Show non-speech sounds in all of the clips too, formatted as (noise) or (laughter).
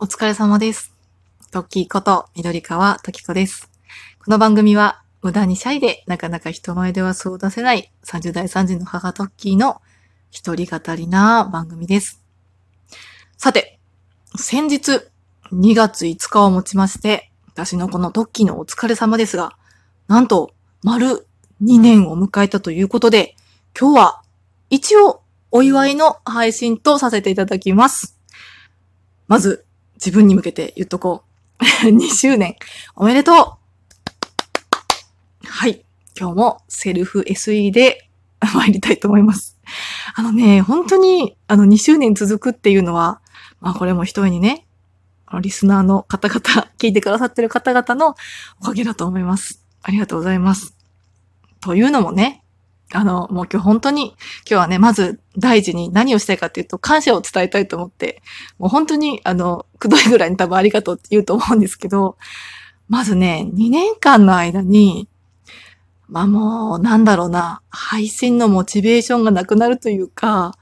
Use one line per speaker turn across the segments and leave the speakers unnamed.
お疲れ様です。トッキーこと緑川トキコです。この番組は無駄にシャイでなかなか人前ではそう出せない30代3時の母トッキーの一人語りな番組です。さて、先日2月5日をもちまして、私のこのトッキーのお疲れ様ですが、なんと丸2年を迎えたということで、今日は一応お祝いの配信とさせていただきます。まず、自分に向けて言っとこう。(laughs) 2周年、おめでとうはい。今日もセルフ SE で (laughs) 参りたいと思います。あのね、本当に、あの、2周年続くっていうのは、まあこれも一重にね、あのリスナーの方々、聞いてくださってる方々のおかげだと思います。ありがとうございます。というのもね、あの、もう今日本当に、今日はね、まず大事に何をしたいかっていうと、感謝を伝えたいと思って、もう本当に、あの、くどいぐらいに多分ありがとうって言うと思うんですけど、まずね、2年間の間に、まあもう、なんだろうな、配信のモチベーションがなくなるというか、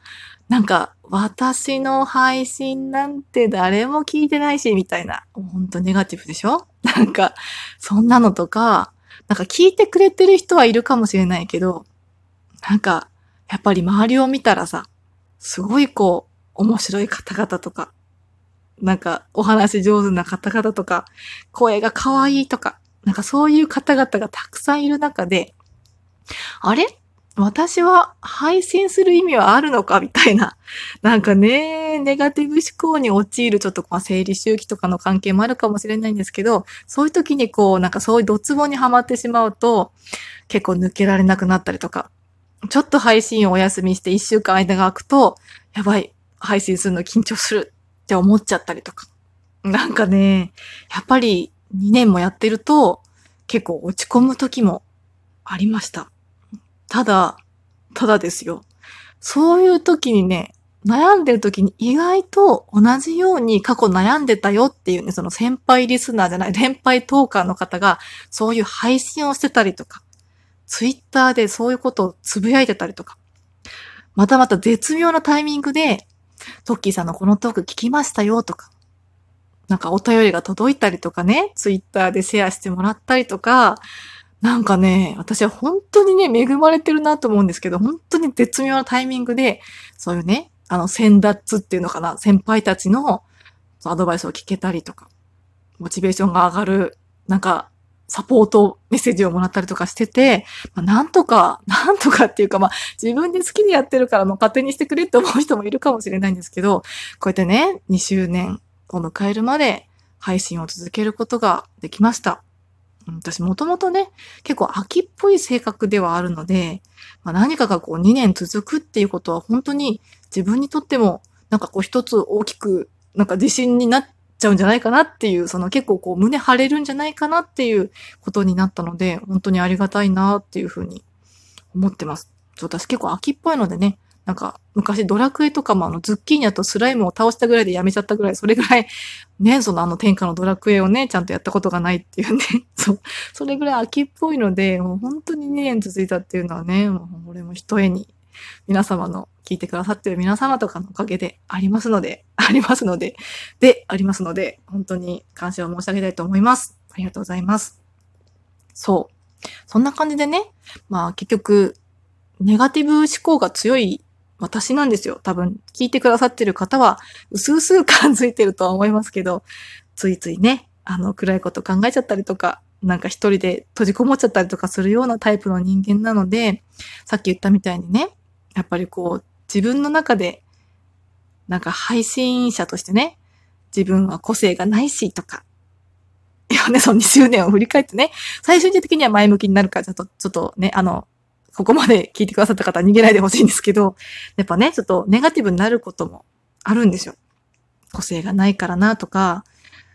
なんか、私の配信なんて誰も聞いてないし、みたいな、本当ネガティブでしょ？なんか、そんなのとか、なんか聞いてくれてる人はいるかもしれないけど、なんか、やっぱり周りを見たらさ、すごいこう、面白い方々とか、なんかお話上手な方々とか、声が可愛いとか、なんかそういう方々がたくさんいる中で、あれ？私は配信する意味はあるのかみたいな。なんかね、ネガティブ思考に陥るちょっとまあ生理周期とかの関係もあるかもしれないんですけど、そういう時にこう、なんかそういうドツボにはまってしまうと、結構抜けられなくなったりとか、ちょっと配信をお休みして一週間間が空くと、やばい、配信するの緊張するって思っちゃったりとか。なんかね、やっぱり2年もやってると結構落ち込む時もありました。ただ、ただですよ。そういう時にね、悩んでる時に意外と同じように過去悩んでたよっていうね、その先輩リスナーじゃない、先輩トーカーの方がそういう配信をしてたりとか、ツイッターでそういうことをつぶやいてたりとか、またまた絶妙なタイミングで、トッキーさんのこのトーク聞きましたよとか、なんかお便りが届いたりとかね、ツイッターでシェアしてもらったりとか、なんかね、私は本当にね、恵まれてるなと思うんですけど、本当に絶妙なタイミングで、そういうね、あの、先達っていうのかな、先輩たちのアドバイスを聞けたりとか、モチベーションが上がる、なんか、サポートメッセージをもらったりとかしてて、まあ、なんとか、(laughs) なんとかっていうか、まあ、自分で好きでやってるからもう勝手にしてくれって思う人もいるかもしれないんですけど、こうやってね、2周年を迎えるまで配信を続けることができました。私もともとね、結構秋っぽい性格ではあるので、まあ、何かがこう2年続くっていうことは本当に自分にとってもなんかこう一つ大きくなんか自信になっちゃうんじゃないかなっていう、その結構こう胸張れるんじゃないかなっていうことになったので、本当にありがたいなっていうふうに思ってます。私結構秋っぽいのでね、なんか昔ドラクエとかもあのズッキーニャとスライムを倒したぐらいでやめちゃったぐらい、それぐらい (laughs) ね、そのあの天下のドラクエをね、ちゃんとやったことがないっていうね、(laughs) そう、それぐらい秋っぽいので、もう本当に2年続いたっていうのはね、もう俺も一重に皆様の聞いてくださってる皆様とかのおかげでありますので、(laughs) ありますので、で、ありますので、本当に感謝を申し上げたいと思います。ありがとうございます。そう。そんな感じでね、まあ結局、ネガティブ思考が強い私なんですよ。多分、聞いてくださってる方は、うすうす感づいてるとは思いますけど、ついついね、あの、暗いこと考えちゃったりとか、なんか一人で閉じこもっちゃったりとかするようなタイプの人間なので、さっき言ったみたいにね、やっぱりこう、自分の中で、なんか配信者としてね、自分は個性がないしとか、いやね、その2周年を振り返ってね、最終的には前向きになるから、ちょっと、ちょっとね、あの、ここまで聞いてくださった方は逃げないでほしいんですけど、やっぱね、ちょっとネガティブになることもあるんですよ。個性がないからなとか、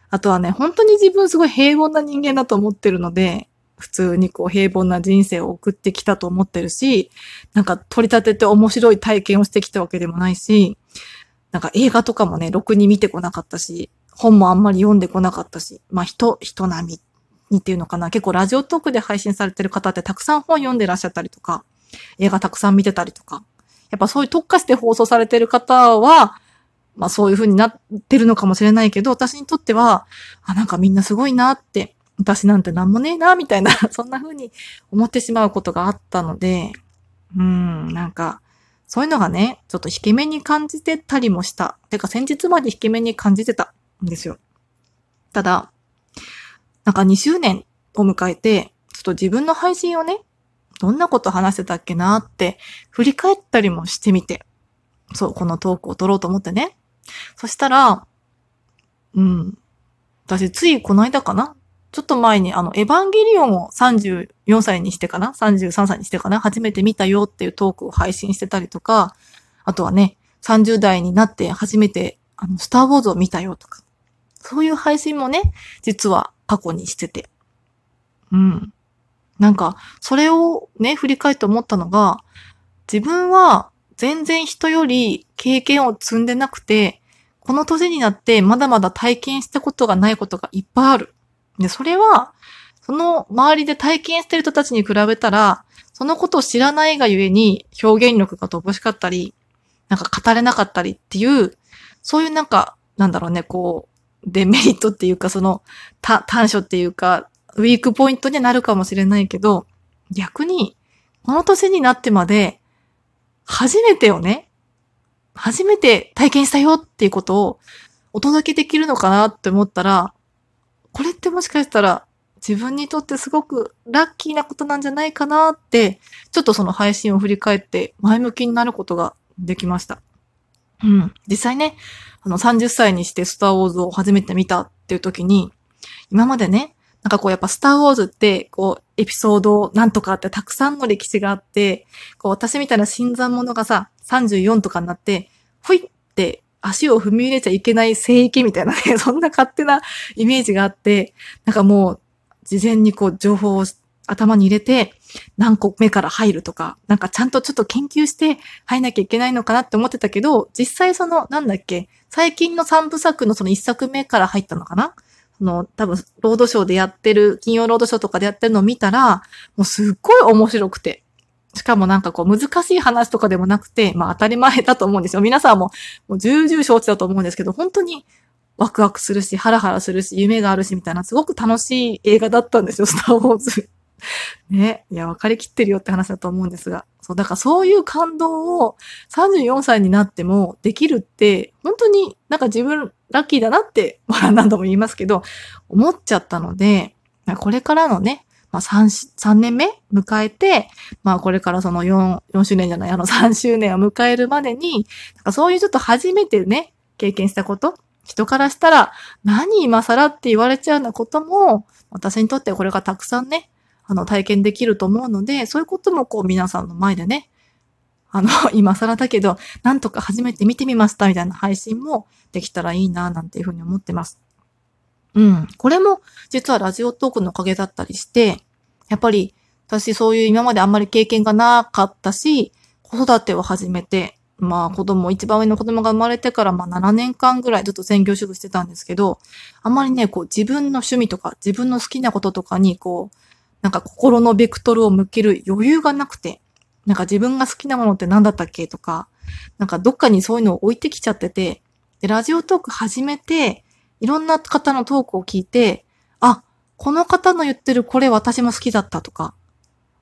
あとはね、本当に自分すごい平凡な人間だと思ってるので、普通にこう平凡な人生を送ってきたと思ってるし、なんか取り立てて面白い体験をしてきたわけでもないし、なんか映画とかもね、ろくに見てこなかったし、本もあんまり読んでこなかったし、まあ人、人並みにっていうのかな。結構ラジオトークで配信されてる方ってたくさん本読んでらっしゃったりとか、映画たくさん見てたりとか、やっぱそういう特化して放送されてる方は、まあそういう風になってるのかもしれないけど、私にとっては、あ、なんかみんなすごいなって、私なんてなんもねえな、みたいな、(laughs) そんな風に思ってしまうことがあったので、うん、なんか、そういうのがね、ちょっと引け目に感じてたりもした。てか先日まで引け目に感じてたんですよ。ただ、なんか2周年を迎えて、ちょっと自分の配信をね、どんなこと話してたっけなって振り返ったりもしてみて、そう、このトークを撮ろうと思ってね。そしたら、うん。私、ついこの間かなちょっと前に、あの、エヴァンゲリオンを34歳にしてかな ?33 歳にしてかな？初めて見たよっていうトークを配信してたりとか、あとはね、30代になって初めて、あの、スターウォーズを見たよとか、そういう配信もね、実は過去にしてて。うん。なんか、それをね、振り返って思ったのが、自分は全然人より経験を積んでなくて、この年になってまだまだ体験したことがないことがいっぱいある。で、それは、その周りで体験してる人たちに比べたら、そのことを知らないがゆえに表現力が乏しかったり、なんか語れなかったりっていう、そういうなんか、なんだろうね、こう、デメリットっていうか、その、た短所っていうか、ウィークポイントになるかもしれないけど、逆に、この年になってまで、初めてをね、初めて体験したよっていうことをお届けできるのかなって思ったら、これってもしかしたら自分にとってすごくラッキーなことなんじゃないかなって、ちょっとその配信を振り返って前向きになることができました。うん。実際ね、あの30歳にしてスターウォーズを初めて見たっていう時に、今までね、なんかこうやっぱスターウォーズって、こう、エピソードなんとかってたくさんの歴史があって、こう私みたいな新参者がさ、34とかになって、ほいって足を踏み入れちゃいけない聖域みたいなね、(laughs) そんな勝手なイメージがあって、なんかもう、事前にこう情報を頭に入れて、何個目から入るとか、なんかちゃんとちょっと研究して入んなきゃいけないのかなって思ってたけど、実際その、なんだっけ、最近の3部作のその1作目から入ったのかな？その、多分、ロードショーでやってる、金曜ロードショーとかでやってるのを見たら、もうすっごい面白くて。しかもなんかこう難しい話とかでもなくて、まあ当たり前だと思うんですよ。皆さんももう重々承知だと思うんですけど、本当にワクワクするし、ハラハラするし、夢があるし、みたいな、すごく楽しい映画だったんですよ、スターウォーズ。(laughs) ね。いや、分かりきってるよって話だと思うんですが。そう、だからそういう感動を34歳になってもできるって、本当になんか自分ラッキーだなって、まあ何度も言いますけど、思っちゃったので、これからのね、まあ3、3年目迎えて、まあこれからその4、4周年じゃない、あの3周年を迎えるまでに、なんかそういうちょっと初めてね、経験したこと、人からしたら、何今更って言われちゃうようなことも、私にとってこれがたくさんね、あの、体験できると思うので、そういうこともこう皆さんの前でね、あの、(laughs) 今更だけど、なんとか初めて見てみましたみたいな配信もできたらいいな、なんていうふうに思ってます。うん。これも実はラジオトークのおかげだったりして、やっぱり私そういう今まであんまり経験がなかったし、子育てを始めて、まあ子供、一番上の子供が生まれてからまあ7年間ぐらいずっと専業主婦してたんですけど、あんまりね、こう自分の趣味とか自分の好きなこととかにこう、なんか心のベクトルを向ける余裕がなくて、なんか自分が好きなものって何だったっけとか、なんかどっかにそういうのを置いてきちゃってて、で、ラジオトーク始めて、いろんな方のトークを聞いて、あ、この方の言ってるこれ私も好きだったとか、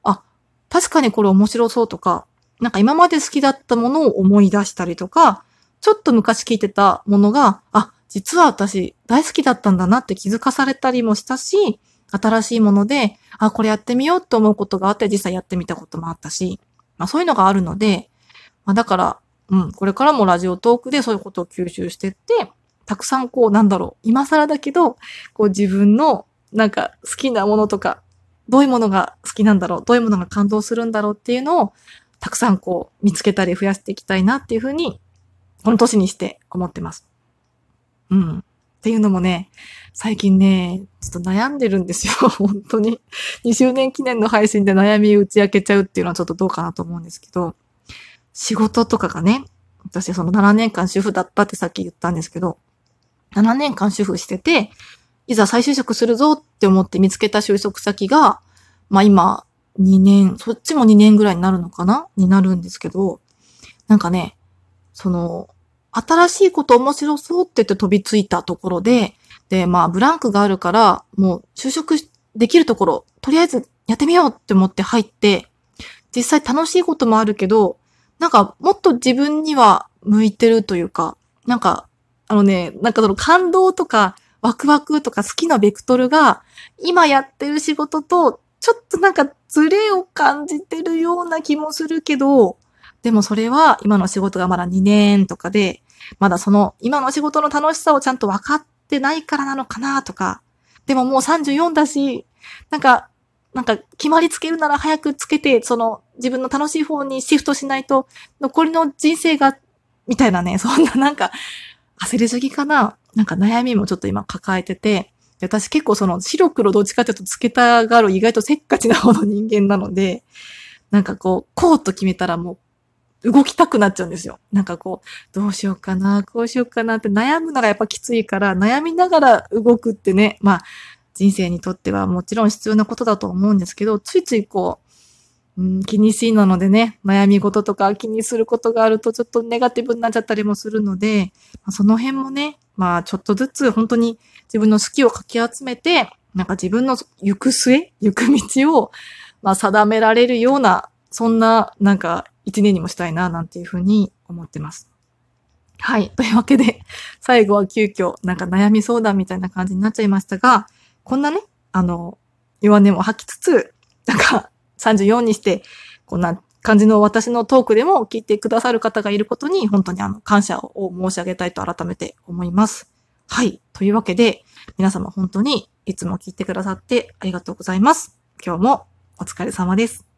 あ、確かにこれ面白そうとか、なんか今まで好きだったものを思い出したりとか、ちょっと昔聞いてたものが、あ、実は私大好きだったんだなって気づかされたりもしたし、新しいもので、あ、これやってみようと思うことがあって実際やってみたこともあったし、まあそういうのがあるので、まあだから、うん、これからもラジオトークでそういうことを吸収してって、たくさんこう、なんだろう、今更だけど、こう自分のなんか好きなものとか、どういうものが好きなんだろう、どういうものが感動するんだろうっていうのを、たくさんこう、見つけたり増やしていきたいなっていうふうに、この年にして思ってます。うん。っていうのもね、最近ね、ちょっと悩んでるんですよ。(laughs) 本当に。2周年記念の配信で悩み打ち明けちゃうっていうのはちょっとどうかなと思うんですけど、仕事とかがね、私その7年間主婦だったってさっき言ったんですけど、7年間主婦してて、いざ再就職するぞって思って見つけた就職先が、まあ今、2年、そっちも2年ぐらいになるのかな？になるんですけど、なんかね、その、新しいこと面白そうって言って飛びついたところで、で、まあ、ブランクがあるから、もう就職できるところ、とりあえずやってみようって思って入って、実際楽しいこともあるけど、なんかもっと自分には向いてるというか、なんか、あのね、なんかその感動とかワクワクとか好きなベクトルが今やってる仕事とちょっとなんかズレを感じてるような気もするけど、でもそれは今の仕事がまだ2年とかで、まだその今の仕事の楽しさをちゃんと分かってないからなのかなとか、でももう34だし、なんか、なんか決まりつけるなら早くつけて、その自分の楽しい方にシフトしないと、残りの人生が、みたいなね、そんななんか、焦りすぎかな？なんか悩みもちょっと今抱えてて、私結構その白黒どっちかっていうとつけたがる意外とせっかちな方の人間なので、なんかこう、こうと決めたらもう動きたくなっちゃうんですよ。なんかこう、どうしようかな、こうしようかなって。悩むのがやっぱきついから、悩みながら動くってね、まあ、人生にとってはもちろん必要なことだと思うんですけど、ついついこう、うん、気にしいなのでね、悩み事とか気にすることがあるとちょっとネガティブになっちゃったりもするので、まあその辺もね、まあちょっとずつ本当に自分の好きをかき集めて、なんか自分の行く末、行く道を、まあ定められるような、そんななんか一年にもしたいな、なんていうふうに思ってます。はい。というわけで、最後は急遽、なんか悩み相談みたいな感じになっちゃいましたが、こんなね、あの、弱音も吐きつつ、なんか34にして、こんな感じの私のトークでも聞いてくださる方がいることに、本当にあの、感謝を申し上げたいと改めて思います。はい。というわけで、皆様本当にいつも聞いてくださってありがとうございます。今日もお疲れ様です。